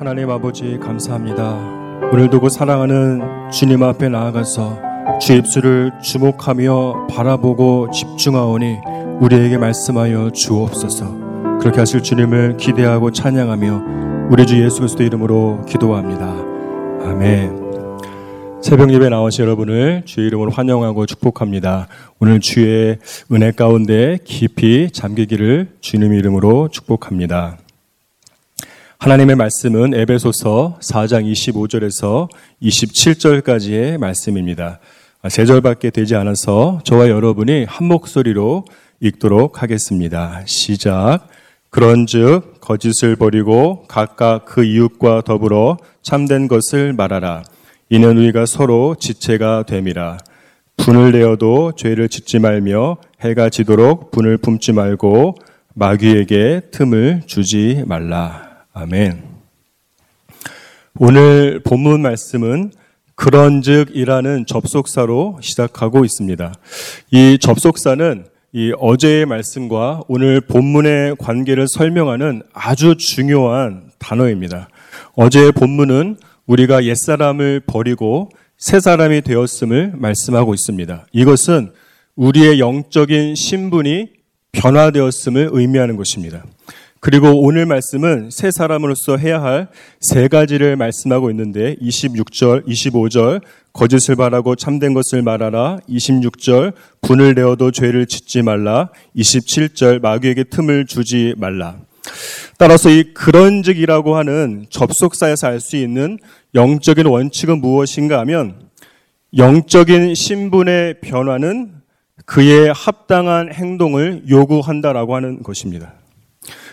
하나님 아버지 감사합니다. 오늘도 그 사랑하는 주님 앞에 나아가서 주 입술을 주목하며 바라보고 집중하오니 우리에게 말씀하여 주옵소서. 그렇게 하실 주님을 기대하고 찬양하며 우리 주 예수 그리스도 이름으로 기도합니다. 아멘. 새벽 예배 나오신 여러분을 주의 이름으로 환영하고 축복합니다. 오늘 주의 은혜 가운데 깊이 잠기기를 주님 이름으로 축복합니다. 하나님의 말씀은 에베소서 4장 25절에서 27절까지의 말씀입니다. 세 절밖에 되지 않아서 저와 여러분이 한 목소리로 읽도록 하겠습니다. 시작. 그런즉 거짓을 버리고 각각 그 이웃과 더불어 참된 것을 말하라. 이는 우리가 서로 지체가 됨이라. 분을 내어도 죄를 짓지 말며 해가 지도록 분을 품지 말고 마귀에게 틈을 주지 말라. 아멘. 오늘 본문 말씀은 그런즉이라는 접속사로 시작하고 있습니다. 이 접속사는 이 어제의 말씀과 오늘 본문의 관계를 설명하는 아주 중요한 단어입니다. 어제의 본문은 우리가 옛사람을 버리고 새 사람이 되었음을 말씀하고 있습니다. 이것은 우리의 영적인 신분이 변화되었음을 의미하는 것입니다. 그리고 오늘 말씀은 새 사람으로서 해야 할 세 가지를 말씀하고 있는데 26절, 25절 거짓을 바라고 참된 것을 말하라. 26절 분을 내어도 죄를 짓지 말라. 27절 마귀에게 틈을 주지 말라. 따라서 이 그런즉이라고 하는 접속사에서 알 수 있는 영적인 원칙은 무엇인가 하면 영적인 신분의 변화는 그의 합당한 행동을 요구한다라고 하는 것입니다.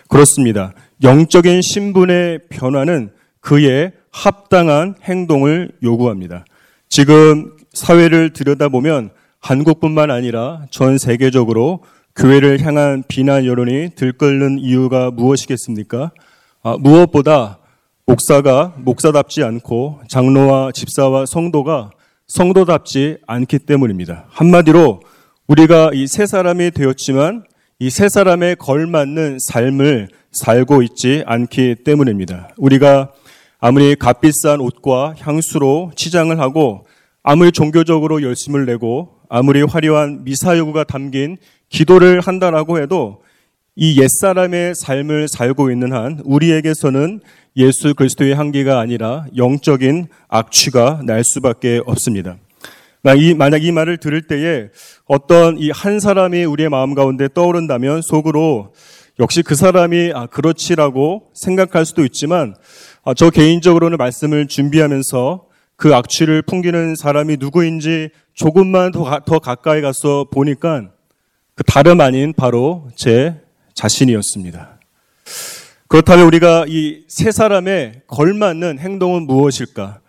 그렇습니다. 영적인 신분의 변화는 그의 합당한 행동을 요구합니다. 지금 사회를 들여다보면 한국뿐만 아니라 전 세계적으로 교회를 향한 비난 여론이 들끓는 이유가 무엇이겠습니까? 아, 무엇보다 목사가 목사답지 않고 장로와 집사와 성도가 성도답지 않기 때문입니다. 한마디로 우리가 이 세 사람이 되었지만 이 세 사람에 걸맞는 삶을 살고 있지 않기 때문입니다. 우리가 아무리 값비싼 옷과 향수로 치장을 하고 아무리 종교적으로 열심을 내고 아무리 화려한 미사여구가 담긴 기도를 한다라고 해도 이 옛사람의 삶을 살고 있는 한 우리에게서는 예수 그리스도의 한계가 아니라 영적인 악취가 날 수밖에 없습니다. 만약 이 말을 들을 때에 어떤 이 한 사람이 우리의 마음 가운데 떠오른다면 속으로 역시 그 사람이 아, 그렇지라고 생각할 수도 있지만 아, 저 개인적으로는 말씀을 준비하면서 그 악취를 풍기는 사람이 누구인지 조금만 더, 가까이 가서 보니까 그 다름 아닌 바로 제 자신이었습니다. 그렇다면 우리가 이 세 사람의 걸맞는 행동은 무엇일까?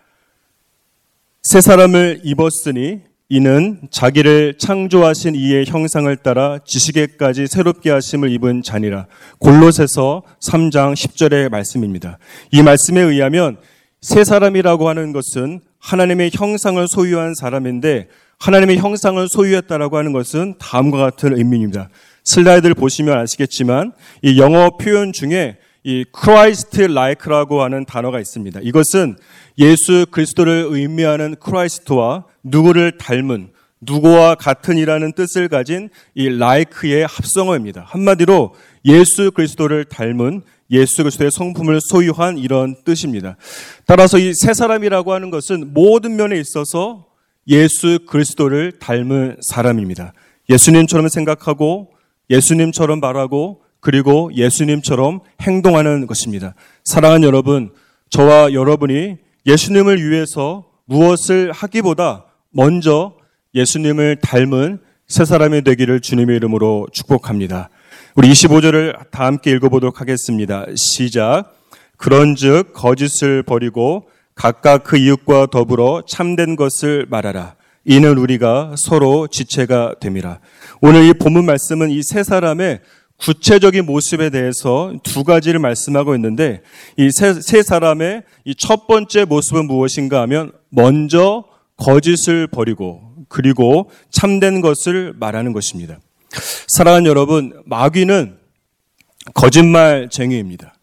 세 사람을 입었으니 이는 자기를 창조하신 이의 형상을 따라 지식에까지 새롭게 하심을 입은 자니라. 골로새서 3장 10절의 말씀입니다. 이 말씀에 의하면 세 사람이라고 하는 것은 하나님의 형상을 소유한 사람인데 하나님의 형상을 소유했다라고 하는 것은 다음과 같은 의미입니다. 슬라이드를 보시면 아시겠지만 이 영어 표현 중에 이 Christ like라고 하는 단어가 있습니다. 이것은 예수 그리스도를 의미하는 Christ와 누구를 닮은 누구와 같은이라는 뜻을 가진 이 like의 합성어입니다. 한마디로 예수 그리스도를 닮은 예수 그리스도의 성품을 소유한 이런 뜻입니다. 따라서 이 세 사람이라고 하는 것은 모든 면에 있어서 예수 그리스도를 닮은 사람입니다. 예수님처럼 생각하고 예수님처럼 말하고 그리고 예수님처럼 행동하는 것입니다. 사랑하는 여러분, 저와 여러분이 예수님을 위해서 무엇을 하기보다 먼저 예수님을 닮은 새 사람이 되기를 주님의 이름으로 축복합니다. 우리 25절을 다 함께 읽어보도록 하겠습니다. 시작. 그런즉 거짓을 버리고 각각 그 이웃과 더불어 참된 것을 말하라. 이는 우리가 서로 지체가 됨이라. 오늘 이 본문 말씀은 이 세 사람의 구체적인 모습에 대해서 두 가지를 말씀하고 있는데 이 세 사람의 이 첫 번째 모습은 무엇인가 하면 먼저 거짓을 버리고 그리고 참된 것을 말하는 것입니다. 사랑하는 여러분, 마귀는 거짓말쟁이입니다.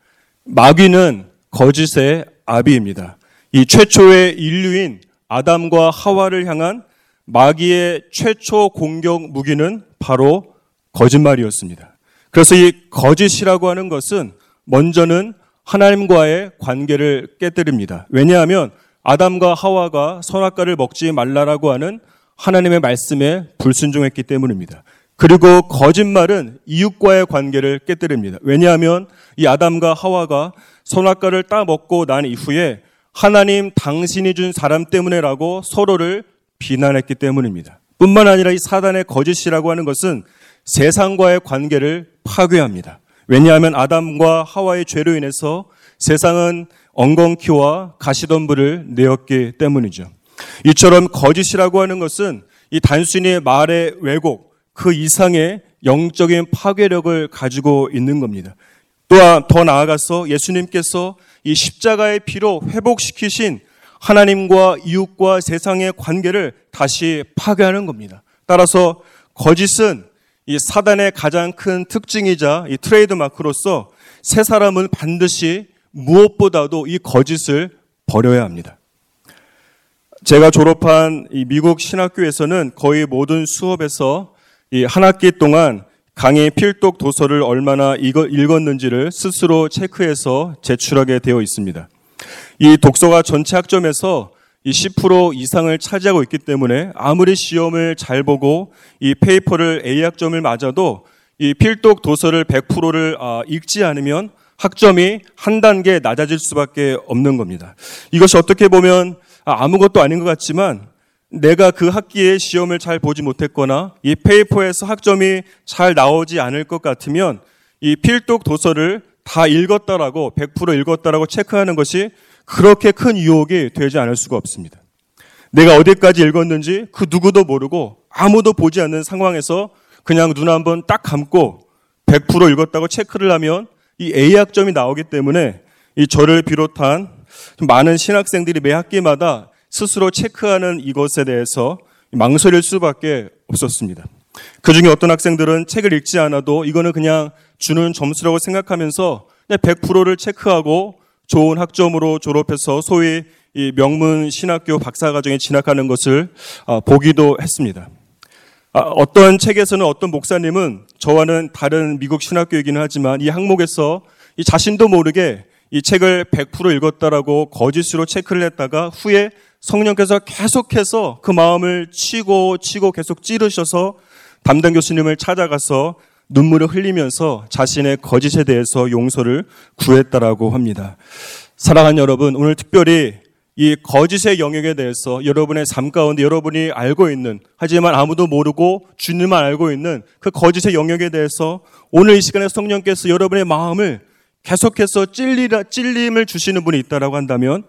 마귀는 거짓의 아비입니다. 이 최초의 인류인 아담과 하와를 향한 마귀의 최초 공격 무기는 바로 거짓말이었습니다. 그래서 이 거짓이라고 하는 것은 먼저는 하나님과의 관계를 깨뜨립니다. 왜냐하면 아담과 하와가 선악과를 먹지 말라라고 하는 하나님의 말씀에 불순종했기 때문입니다. 그리고 거짓말은 이웃과의 관계를 깨뜨립니다. 왜냐하면 이 아담과 하와가 선악과를 따 먹고 난 이후에 하나님 당신이 준 사람 때문에라고 서로를 비난했기 때문입니다. 뿐만 아니라 이 사단의 거짓이라고 하는 것은 세상과의 관계를 파괴합니다. 왜냐하면 아담과 하와의 죄로 인해서 세상은 엉겅퀴와 가시덤불을 내었기 때문이죠. 이처럼 거짓이라고 하는 것은 이 단순히 말의 왜곡, 그 이상의 영적인 파괴력을 가지고 있는 겁니다. 또한 더 나아가서 예수님께서 이 십자가의 피로 회복시키신 하나님과 이웃과 세상의 관계를 다시 파괴하는 겁니다. 따라서 거짓은 이 사단의 가장 큰 특징이자 이 트레이드 마크로서 새 사람은 반드시 무엇보다도 이 거짓을 버려야 합니다. 제가 졸업한 이 미국 신학교에서는 거의 모든 수업에서 이 한 학기 동안 강의 필독 도서를 얼마나 읽었는지를 스스로 체크해서 제출하게 되어 있습니다. 이 독서가 전체 학점에서 이 10% 이상을 차지하고 있기 때문에 아무리 시험을 잘 보고 이 paper를 A 학점을 맞아도 이 필독 도서를 100%를 아, 읽지 않으면 학점이 한 단계 낮아질 수밖에 없는 겁니다. 이것이 어떻게 보면 아, 아무것도 아닌 것 같지만 내가 그 학기에 시험을 잘 보지 못했거나 이 페이퍼에서 학점이 잘 나오지 않을 것 같으면 이 필독 도서를 다 읽었다라고 100% 읽었다라고 체크하는 것이 그렇게 큰 유혹이 되지 않을 수가 없습니다. 내가 어디까지 읽었는지 그 누구도 모르고 아무도 보지 않는 상황에서 그냥 눈 한번 딱 감고 100% 읽었다고 체크를 하면 이 A 학점이 나오기 때문에 이 저를 비롯한 많은 신학생들이 매 학기마다 스스로 체크하는 이것에 대해서 망설일 수밖에 없었습니다. 그 중에 어떤 학생들은 책을 읽지 않아도 이거는 그냥 주는 점수라고 생각하면서 100%를 체크하고 좋은 학점으로 졸업해서 소위 이 명문 신학교 박사과정에 진학하는 것을 아, 보기도 했습니다. 아, 어떤 책에서는 어떤 목사님은 저와는 다른 미국 신학교이기는 하지만 이 항목에서 이 자신도 모르게 이 책을 100% 읽었다라고 거짓으로 체크를 했다가 후에 성령께서 계속해서 그 마음을 치고 치고 계속 찌르셔서 담당 교수님을 찾아가서 눈물을 흘리면서 자신의 거짓에 대해서 용서를 구했다라고 합니다. 사랑하는 여러분, 오늘 특별히 이 거짓의 영역에 대해서 여러분의 삶 가운데 여러분이 알고 있는 하지만 아무도 모르고 주님만 알고 있는 그 거짓의 영역에 대해서 오늘 이 시간에 성령께서 여러분의 마음을 계속해서 찔리라 찔림을 주시는 분이 있다라고 한다면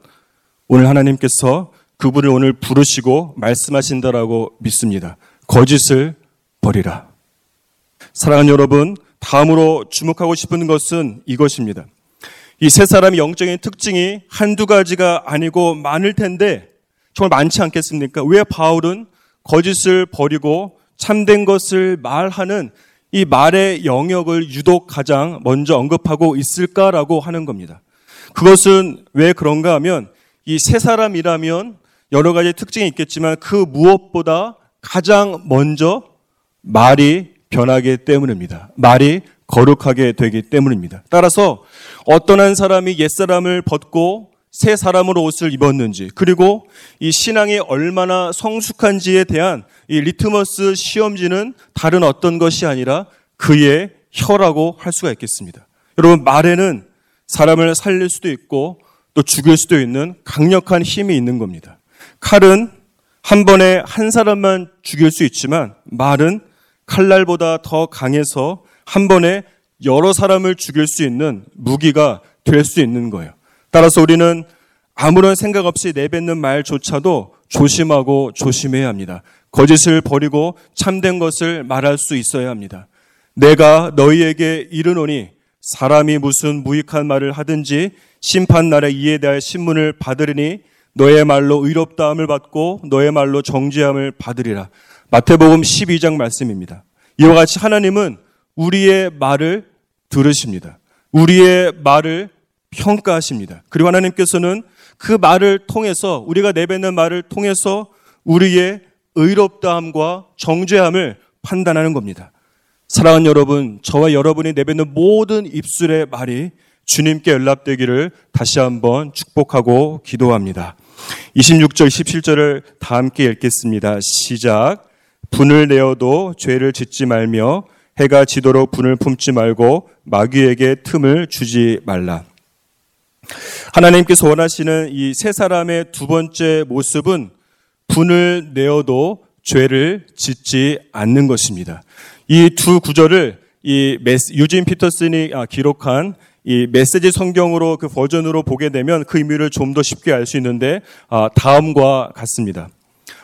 오늘 하나님께서 그분을 오늘 부르시고 말씀하신다라고 믿습니다. 거짓을 버리라. 사랑하는 여러분, 다음으로 주목하고 싶은 것은 이것입니다. 이 세 사람의 영적인 특징이 한두 가지가 아니고 많을 텐데 정말 많지 않겠습니까? 왜 바울은 거짓을 버리고 참된 것을 말하는 이 말의 영역을 유독 가장 먼저 언급하고 있을까라고 하는 겁니다. 그것은 왜 그런가 하면 이 세 사람이라면 여러 가지 특징이 있겠지만 그 무엇보다 가장 먼저 말이 변하기 때문입니다. 말이 거룩하게 되기 때문입니다. 따라서 어떤 한 사람이 옛사람을 벗고 새 사람으로 옷을 입었는지 그리고 이 신앙이 얼마나 성숙한지에 대한 이 리트머스 시험지는 다른 어떤 것이 아니라 그의 혀라고 할 수가 있겠습니다. 여러분 말에는 사람을 살릴 수도 있고 또 죽일 수도 있는 강력한 힘이 있는 겁니다. 칼은 한 번에 한 사람만 죽일 수 있지만 말은 칼날보다 더 강해서 한 번에 여러 사람을 죽일 수 있는 무기가 될 수 있는 거예요. 따라서 우리는 아무런 생각 없이 내뱉는 말조차도 조심하고 조심해야 합니다. 거짓을 버리고 참된 것을 말할 수 있어야 합니다. 내가 너희에게 이르노니 사람이 무슨 무익한 말을 하든지 심판 날에 이에 대하여 신문을 받으리니 너의 말로 의롭다함을 받고 너의 말로 정죄함을 받으리라. 마태복음 12장 말씀입니다. 이와 같이 하나님은 우리의 말을 들으십니다. 우리의 말을 평가하십니다. 그리고 하나님께서는 그 말을 통해서 우리가 내뱉는 말을 통해서 우리의 의롭다함과 정죄함을 판단하는 겁니다. 사랑하는 여러분, 저와 여러분이 내뱉는 모든 입술의 말이 주님께 연락되기를 다시 한번 축복하고 기도합니다. 26절, 27절을 다 함께 읽겠습니다. 시작. 분을 내어도 죄를 짓지 말며 해가 지도록 분을 품지 말고 마귀에게 틈을 주지 말라. 하나님께서 원하시는 이 세 사람의 두 번째 모습은 분을 내어도 죄를 짓지 않는 것입니다. 이 두 구절을 이 메스, 유진 피터슨이 아, 기록한 이 메시지 성경으로 그 버전으로 보게 되면 그 의미를 좀 더 쉽게 알 수 있는데 아, 다음과 같습니다.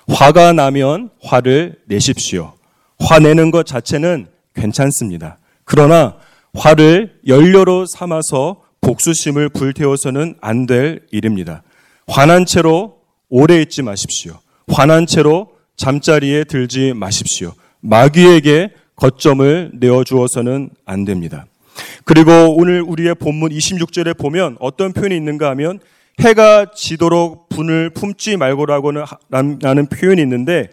화가 나면 화를 내십시오. 화내는 것 자체는 괜찮습니다. 그러나 화를 연료로 삼아서 복수심을 불태워서는 안 될 일입니다. 화난 채로 오래 있지 마십시오. 화난 채로 잠자리에 들지 마십시오. 마귀에게 거점을 내어주어서는 안 됩니다. 그리고 오늘 우리의 본문 26절에 보면 어떤 표현이 있는가 하면 해가 지도록 분을 품지 말고라고는 라는 표현이 있는데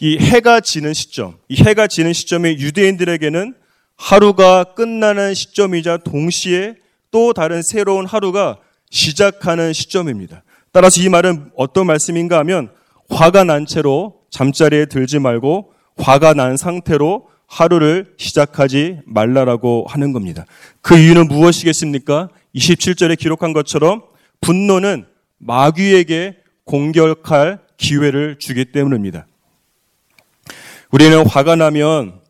이 해가 지는 시점, 이 해가 지는 시점이 유대인들에게는 하루가 끝나는 시점이자 동시에 또 다른 새로운 하루가 시작하는 시점입니다. 따라서 이 말은 어떤 말씀인가 하면 화가 난 채로 잠자리에 들지 말고 화가 난 상태로 하루를 시작하지 말라라고 하는 겁니다. 그 이유는 무엇이겠습니까? 27절에 기록한 것처럼 분노는 마귀에게 공격할 기회를 주기 때문입니다. 우리는 화가 나면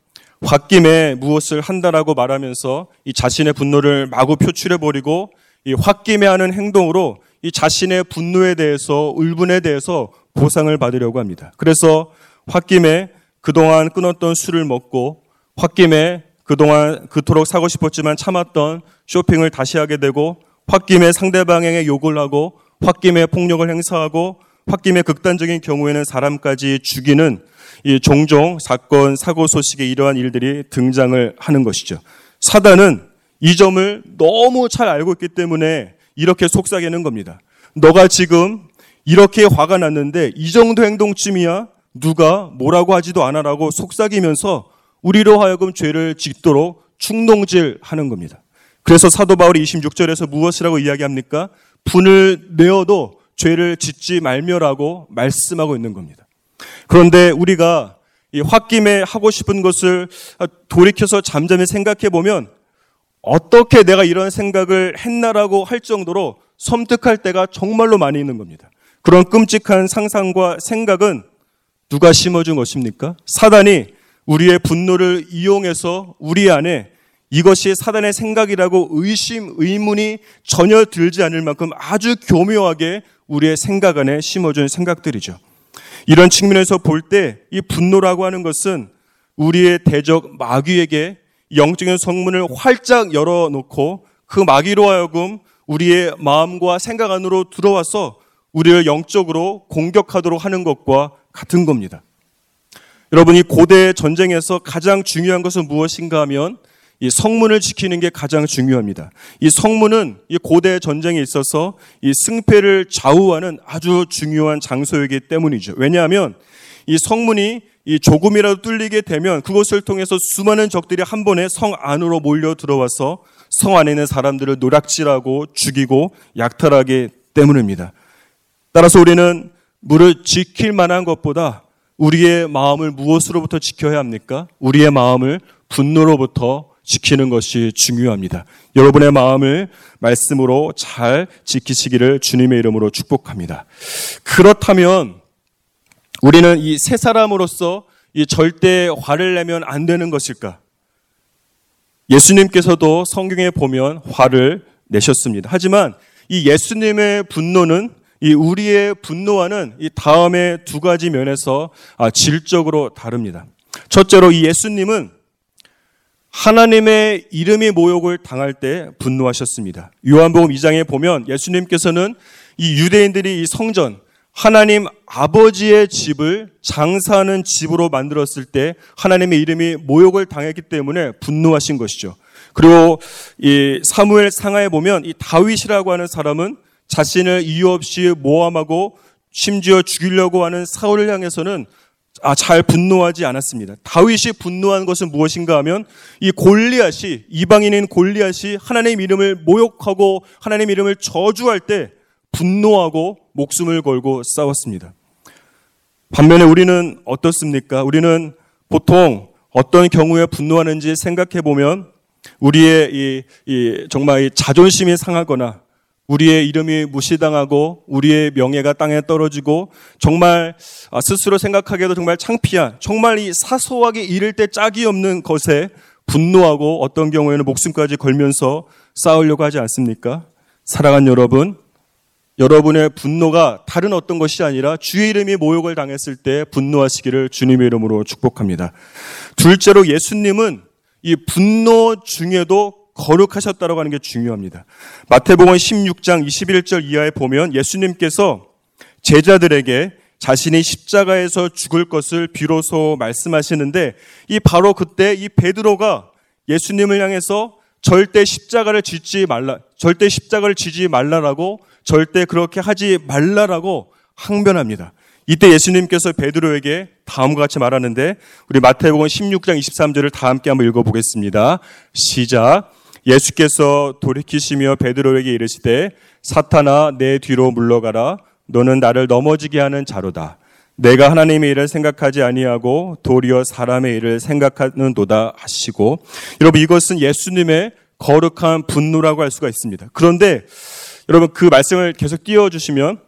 홧김에 무엇을 한다라고 말하면서 이 자신의 분노를 마구 표출해버리고 이 홧김에 하는 행동으로 이 자신의 분노에 대해서 울분에 대해서 보상을 받으려고 합니다. 그래서 홧김에 그동안 끊었던 술을 먹고 홧김에 그동안 그토록 사고 싶었지만 참았던 쇼핑을 다시 하게 되고 홧김에 상대방에게 욕을 하고 홧김에 폭력을 행사하고 홧김에 극단적인 경우에는 사람까지 죽이는 이 종종 사건, 사고 소식에 이러한 일들이 등장을 하는 것이죠. 사단은 이 점을 너무 잘 알고 있기 때문에 이렇게 속삭이는 겁니다. 너가 지금 이렇게 화가 났는데 이 정도 행동쯤이야 누가 뭐라고 하지도 않아라고 속삭이면서 우리로 하여금 죄를 짓도록 충동질 하는 겁니다. 그래서 사도 바울이 26절에서 무엇이라고 이야기합니까? 분을 내어도 죄를 짓지 말며라고 말씀하고 있는 겁니다. 그런데 우리가 이 홧김에 하고 싶은 것을 돌이켜서 잠잠히 생각해 보면 어떻게 내가 이런 생각을 했나라고 할 정도로 섬뜩할 때가 정말로 많이 있는 겁니다. 그런 끔찍한 상상과 생각은 누가 심어준 것입니까? 사단이 우리의 분노를 이용해서 우리 안에 이것이 사단의 생각이라고 의심, 의문이 전혀 들지 않을 만큼 아주 교묘하게 우리의 생각 안에 심어준 생각들이죠. 이런 측면에서 볼 때 이 분노라고 하는 것은 우리의 대적 마귀에게 영적인 성문을 활짝 열어놓고 그 마귀로 하여금 우리의 마음과 생각 안으로 들어와서 우리를 영적으로 공격하도록 하는 것과 같은 겁니다. 여러분, 이 고대 전쟁에서 가장 중요한 것은 무엇인가 하면 이 성문을 지키는 게 가장 중요합니다. 이 성문은 이 고대 전쟁에 있어서 이 승패를 좌우하는 아주 중요한 장소이기 때문이죠. 왜냐하면 이 성문이 이 조금이라도 뚫리게 되면 그것을 통해서 수많은 적들이 한 번에 성 안으로 몰려 들어와서 성 안에 있는 사람들을 노략질하고 죽이고 약탈하기 때문입니다. 따라서 우리는 물을 지킬 만한 것보다 우리의 마음을 무엇으로부터 지켜야 합니까? 우리의 마음을 분노로부터 지키는 것이 중요합니다. 여러분의 마음을 말씀으로 잘 지키시기를 주님의 이름으로 축복합니다. 그렇다면 우리는 이 세 사람으로서 이 절대 화를 내면 안 되는 것일까? 예수님께서도 성경에 보면 화를 내셨습니다. 하지만 이 예수님의 분노는 이 우리의 분노와는 이 다음에 두 가지 면에서 아, 질적으로 다릅니다. 첫째로 이 예수님은 하나님의 이름이 모욕을 당할 때 분노하셨습니다. 요한복음 2장에 보면 예수님께서는 이 유대인들이 이 성전 하나님 아버지의 집을 장사하는 집으로 만들었을 때 하나님의 이름이 모욕을 당했기 때문에 분노하신 것이죠. 그리고 이 사무엘 상하에 보면 이 다윗이라고 하는 사람은 자신을 이유 없이 모함하고 심지어 죽이려고 하는 사울을 향해서는 아, 잘 분노하지 않았습니다. 다윗이 분노한 것은 무엇인가 하면 이 골리앗이 이방인인 골리앗이 하나님 이름을 모욕하고 하나님 이름을 저주할 때 분노하고 목숨을 걸고 싸웠습니다. 반면에 우리는 어떻습니까? 우리는 보통 어떤 경우에 분노하는지 생각해 보면 우리의 이, 이 정말 이 자존심이 상하거나 우리의 이름이 무시당하고 우리의 명예가 땅에 떨어지고 정말 아, 스스로 생각하기에도 정말 창피한 정말 이 사소하게 이를 때 짝이 없는 것에 분노하고 어떤 경우에는 목숨까지 걸면서 싸우려고 하지 않습니까? 사랑하는 여러분, 여러분의 분노가 다른 어떤 것이 아니라 주의 이름이 모욕을 당했을 때 분노하시기를 주님의 이름으로 축복합니다. 둘째로 예수님은 이 분노 중에도 거룩하셨다라고 하는 게 중요합니다. 마태복음 16장 21절 이하에 보면 예수님께서 제자들에게 자신이 십자가에서 죽을 것을 비로소 말씀하시는데 이 바로 그때 이 베드로가 예수님을 향해서 절대 십자가를 짓지 말라, 절대 십자가를 지지 말라라고 절대 그렇게 하지 말라라고 항변합니다. 이때 예수님께서 베드로에게 다음과 같이 말하는데 우리 마태복음 16장 23절을 다 함께 한번 읽어보겠습니다. 시작. 예수께서 돌이키시며 베드로에게 이르시되 사탄아 내 뒤로 물러가라 너는 나를 넘어지게 하는 자로다. 내가 하나님의 일을 생각하지 아니하고 도리어 사람의 일을 생각하는도다 하시고 여러분 이것은 예수님의 거룩한 분노라고 할 수가 있습니다. 그런데 여러분 그 말씀을 계속 띄워주시면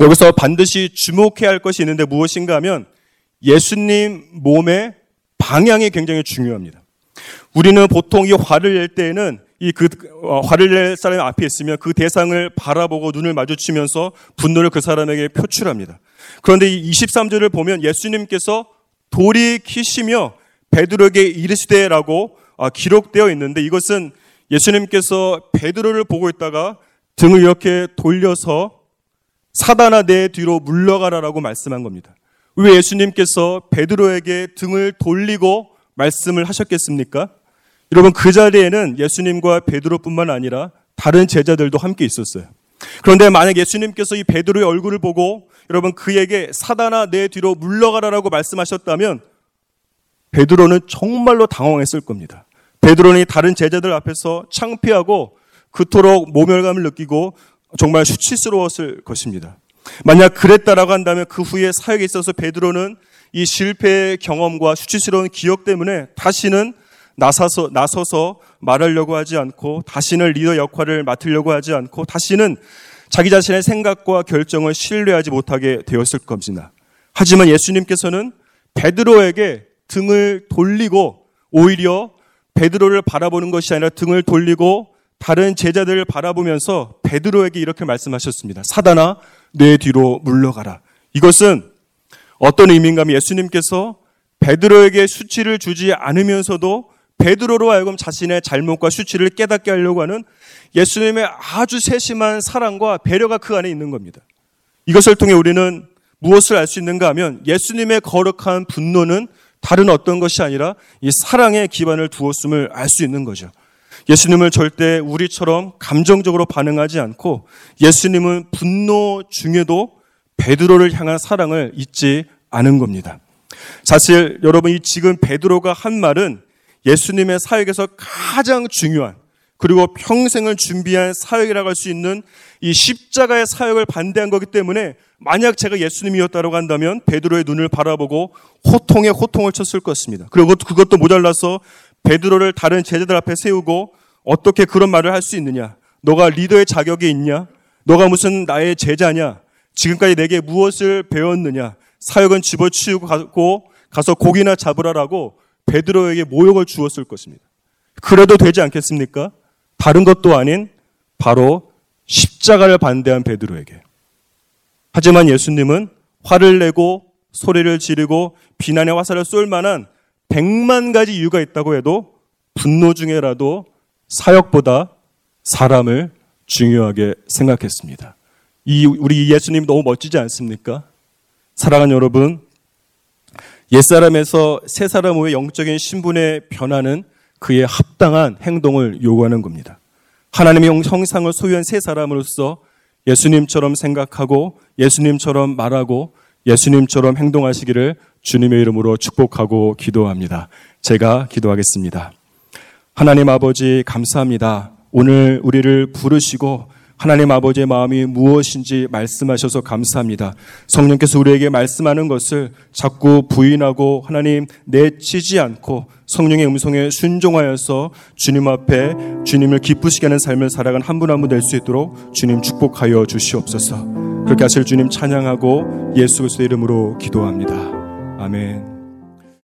여기서 반드시 주목해야 할 것이 있는데 무엇인가 하면 예수님 몸의 방향이 굉장히 중요합니다. 우리는 보통 이 화를 낼 때에는 이그 어, 화를 낼 사람 앞에 있으면 그 대상을 바라보고 눈을 마주치면서 분노를 그 사람에게 표출합니다. 그런데 이 23절을 보면 예수님께서 돌이키시며 베드로에게 이르시되라고 아, 기록되어 있는데 이것은 예수님께서 베드로를 보고 있다가 등을 이렇게 돌려서 사단아 내 뒤로 물러가라라고 말씀한 겁니다. 왜 예수님께서 베드로에게 등을 돌리고 말씀을 하셨겠습니까? 여러분 그 자리에는 예수님과 베드로뿐만 아니라 다른 제자들도 함께 있었어요. 그런데 만약 예수님께서 이 베드로의 얼굴을 보고 여러분 그에게 사단아 내 뒤로 물러가라라고 말씀하셨다면 베드로는 정말로 당황했을 겁니다. 베드로는 다른 제자들 앞에서 창피하고 그토록 모멸감을 느끼고 정말 수치스러웠을 것입니다. 만약 그랬다라고 한다면 그 후에 사역에 있어서 베드로는 이 실패의 경험과 수치스러운 기억 때문에 다시는 나서서, 나서서 말하려고 하지 않고 다시는 리더 역할을 맡으려고 하지 않고 다시는 자기 자신의 생각과 결정을 신뢰하지 못하게 되었을 겁니다. 하지만 예수님께서는 베드로에게 등을 돌리고 오히려 베드로를 바라보는 것이 아니라 등을 돌리고 다른 제자들을 바라보면서 베드로에게 이렇게 말씀하셨습니다. 사단아, 내 뒤로 물러가라. 이것은 어떤 의미인가 하면 예수님께서 베드로에게 수치를 주지 않으면서도 베드로로 하여금 자신의 잘못과 수치를 깨닫게 하려고 하는 예수님의 아주 세심한 사랑과 배려가 그 안에 있는 겁니다. 이것을 통해 우리는 무엇을 알 수 있는가 하면 예수님의 거룩한 분노는 다른 어떤 것이 아니라 이 사랑에 기반을 두었음을 알 수 있는 거죠. 예수님을 절대 우리처럼 감정적으로 반응하지 않고 예수님은 분노 중에도 베드로를 향한 사랑을 잊지 않은 겁니다. 사실 여러분 이 지금 베드로가 한 말은 예수님의 사역에서 가장 중요한 그리고 평생을 준비한 사역이라고 할 수 있는 이 십자가의 사역을 반대한 거기 때문에 만약 제가 예수님이었다고 한다면 베드로의 눈을 바라보고 호통에 호통을 쳤을 것입니다. 그리고 그것도 모자라서 베드로를 다른 제자들 앞에 세우고 어떻게 그런 말을 할 수 있느냐? 너가 리더의 자격이 있냐? 너가 무슨 나의 제자냐? 지금까지 내게 무엇을 배웠느냐? 사역은 집어치우고 가고 가서 고기나 잡으라라고 베드로에게 모욕을 주었을 것입니다. 그래도 되지 않겠습니까? 다른 것도 아닌 바로 십자가를 반대한 베드로에게. 하지만 예수님은 화를 내고 소리를 지르고 비난의 화살을 쏠 만한 백만 가지 이유가 있다고 해도 분노 중에라도 사역보다 사람을 중요하게 생각했습니다. 이 우리 예수님 너무 멋지지 않습니까? 사랑하는 여러분, 옛사람에서 새사람의 영적인 신분의 변화는 그의 합당한 행동을 요구하는 겁니다. 하나님의 형상을 소유한 세 사람으로서 예수님처럼 생각하고 예수님처럼 말하고 예수님처럼 행동하시기를 주님의 이름으로 축복하고 기도합니다. 제가 기도하겠습니다. 하나님 아버지 감사합니다. 오늘 우리를 부르시고 하나님 아버지의 마음이 무엇인지 말씀하셔서 감사합니다. 성령께서 우리에게 말씀하는 것을 자꾸 부인하고 하나님 내치지 않고 성령의 음성에 순종하여서 주님 앞에 주님을 기쁘시게 하는 삶을 살아간 한 분 한 분 될 수 있도록 주님 축복하여 주시옵소서. 그렇게 하실 주님 찬양하고 예수 그리스도의 이름으로 기도합니다. 아멘.